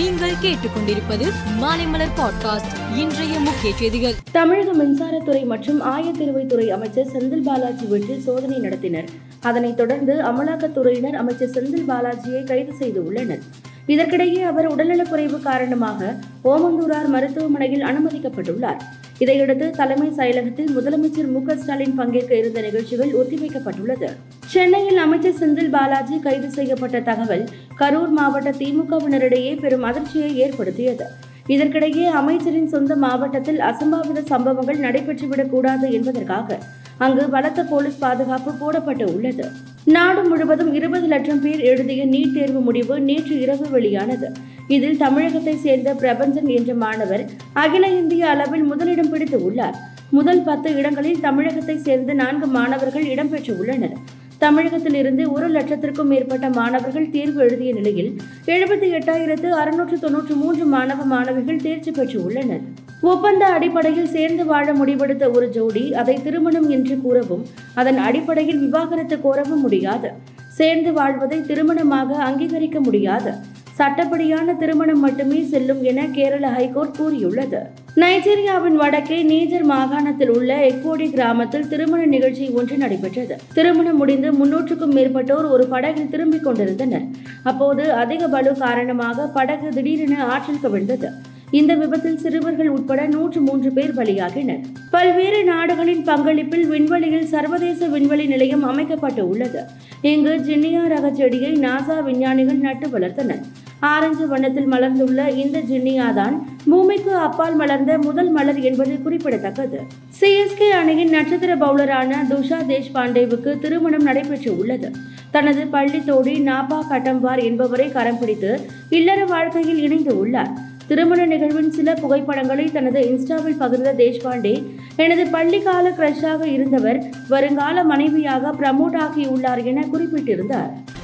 நீங்கள் கேட்டுக்கொண்டிருப்பது மாலைமலர் பாட்காஸ்ட். இன்றைய முக்கிய செய்திகள். தமிழக மின்சாரத்துறை மற்றும் ஆயத்தீர்வைத்துறை அமைச்சர் செந்தில் பாலாஜி வீட்டில் சோதனை நடத்தினர். அதனைத் தொடர்ந்து அமலாக்கத்துறையினர் அமைச்சர் செந்தில் பாலாஜியை கைது செய்து உள்ளனர். இதற்கிடையே அவர் உடல்நலக்குறைவு காரணமாக ஓமந்தூரார் மருத்துவமனையில் அனுமதிக்கப்பட்டுள்ளார். இதையடுத்து தலைமை செயலகத்தில் முதலமைச்சர் மு ஸ்டாலின் பங்கேற்க இருந்த நிகழ்ச்சிகள் ஒத்திவைக்கப்பட்டுள்ளது. சென்னையில் அமைச்சர் செந்தில் பாலாஜி கைது செய்யப்பட்ட தகவல் கரூர் மாவட்ட திமுகவினரிடையே பெரும் அதிர்ச்சியை ஏற்படுத்தியது. இதற்கிடையே அமைச்சரின் சொந்த மாவட்டத்தில் அசம்பாவித சம்பவங்கள் நடைபெற்றுவிடக் கூடாது என்பதற்காக அங்கு பலத்த போலீஸ் பாதுகாப்பு போடப்பட்டு உள்ளது. நாடு முழுவதும் இருபது லட்சம் பேர் எழுதிய நீட் தேர்வு முடிவு நேற்று இரவு வெளியானது. இதில் தமிழகத்தை சேர்ந்த பிரபஞ்சன் என்ற மாணவர் அகில இந்திய அளவில் முதலிடம் பிடித்து உள்ளார். முதல் பத்து இடங்களில் தமிழகத்தை சேர்ந்த நான்கு மாணவர்கள் இடம்பெற்று உள்ளனர் தமிழகத்திலிருந்து ஒரு லட்சத்திற்கும் மேற்பட்ட மாணவர்கள் தேர்வு எழுதிய நிலையில் எழுபத்தி எட்டாயிரத்து அறுநூற்று தொன்னூற்று மூன்று மாணவ மாணவிகள் தேர்ச்சி பெற்று உள்ளனர் ஒப்பந்த அடிப்படையில் சேர்ந்து வாழ முடிவெடுத்த ஒரு ஜோடி அதை திருமணம் என்று கூறவும் அதன் அடிப்படையில் விவாகரத்து கோரவும் முடியாது. சேர்ந்து வாழ்வதை திருமணமாக அங்கீகரிக்க முடியாது. சட்டப்படியான திருமணம் மட்டுமே செல்லும் என கேரள ஹைகோர்ட் கூறியுள்ளது. நைஜீரியாவின் வடக்கே நீஜர் மாகாணத்தில் உள்ள எக்கோடி கிராமத்தில் திருமண நிகழ்ச்சி ஒன்று நடைபெற்றது. திருமணம் முடிந்து முன்னூற்றுக்கும் மேற்பட்டோர் ஒரு படகில் திரும்பிக் கொண்டிருந்தனர். அப்போது அதிக பலு காரணமாக படகு திடீரென ஆற்றில் கவிழ்ந்தது. இந்த விபத்தில் சிறுவர்கள் உட்பட நூற்று மூன்று பேர் பலியாகினர். பல்வேறு நாடுகளின் பங்களிப்பில் விண்வெளியில் சர்வதேச விண்வெளி நிலையம் அமைக்கப்பட்டு உள்ளது. இங்கு ஜின்னியா ரக செடியை நாசா விஞ்ஞானிகள் நட்டு வளர்த்தனர். ஆரஞ்சு வண்ணத்தில் மலர்ந்துள்ள இந்த ஜின்னியா தான் பூமிக்கு அப்பால் மலர்ந்த முதல் மலர் என்பது குறிப்பிடத்தக்கது. சிஎஸ்கே அணியின் நட்சத்திர பவுலரான துஷா தேஷ்பாண்டேவுக்கு திருமணம் நடைபெற்று உள்ளது தனது பள்ளி தோடி நாபா கட்டம்பார் என்பவரை கரம் பிடித்து இல்லற வாழ்க்கையில் இணைந்து உள்ளார். திருமண நிகழ்வின் சில புகைப்படங்களை தனது இன்ஸ்டாவில் பகிர்ந்த தேஷ்பாண்டே எனது பள்ளிக்கால கிரஷாக இருந்தவர் வருங்கால மனைவியாக ப்ரமோட் ஆகியுள்ளார் என குறிப்பிட்டிருந்தார்.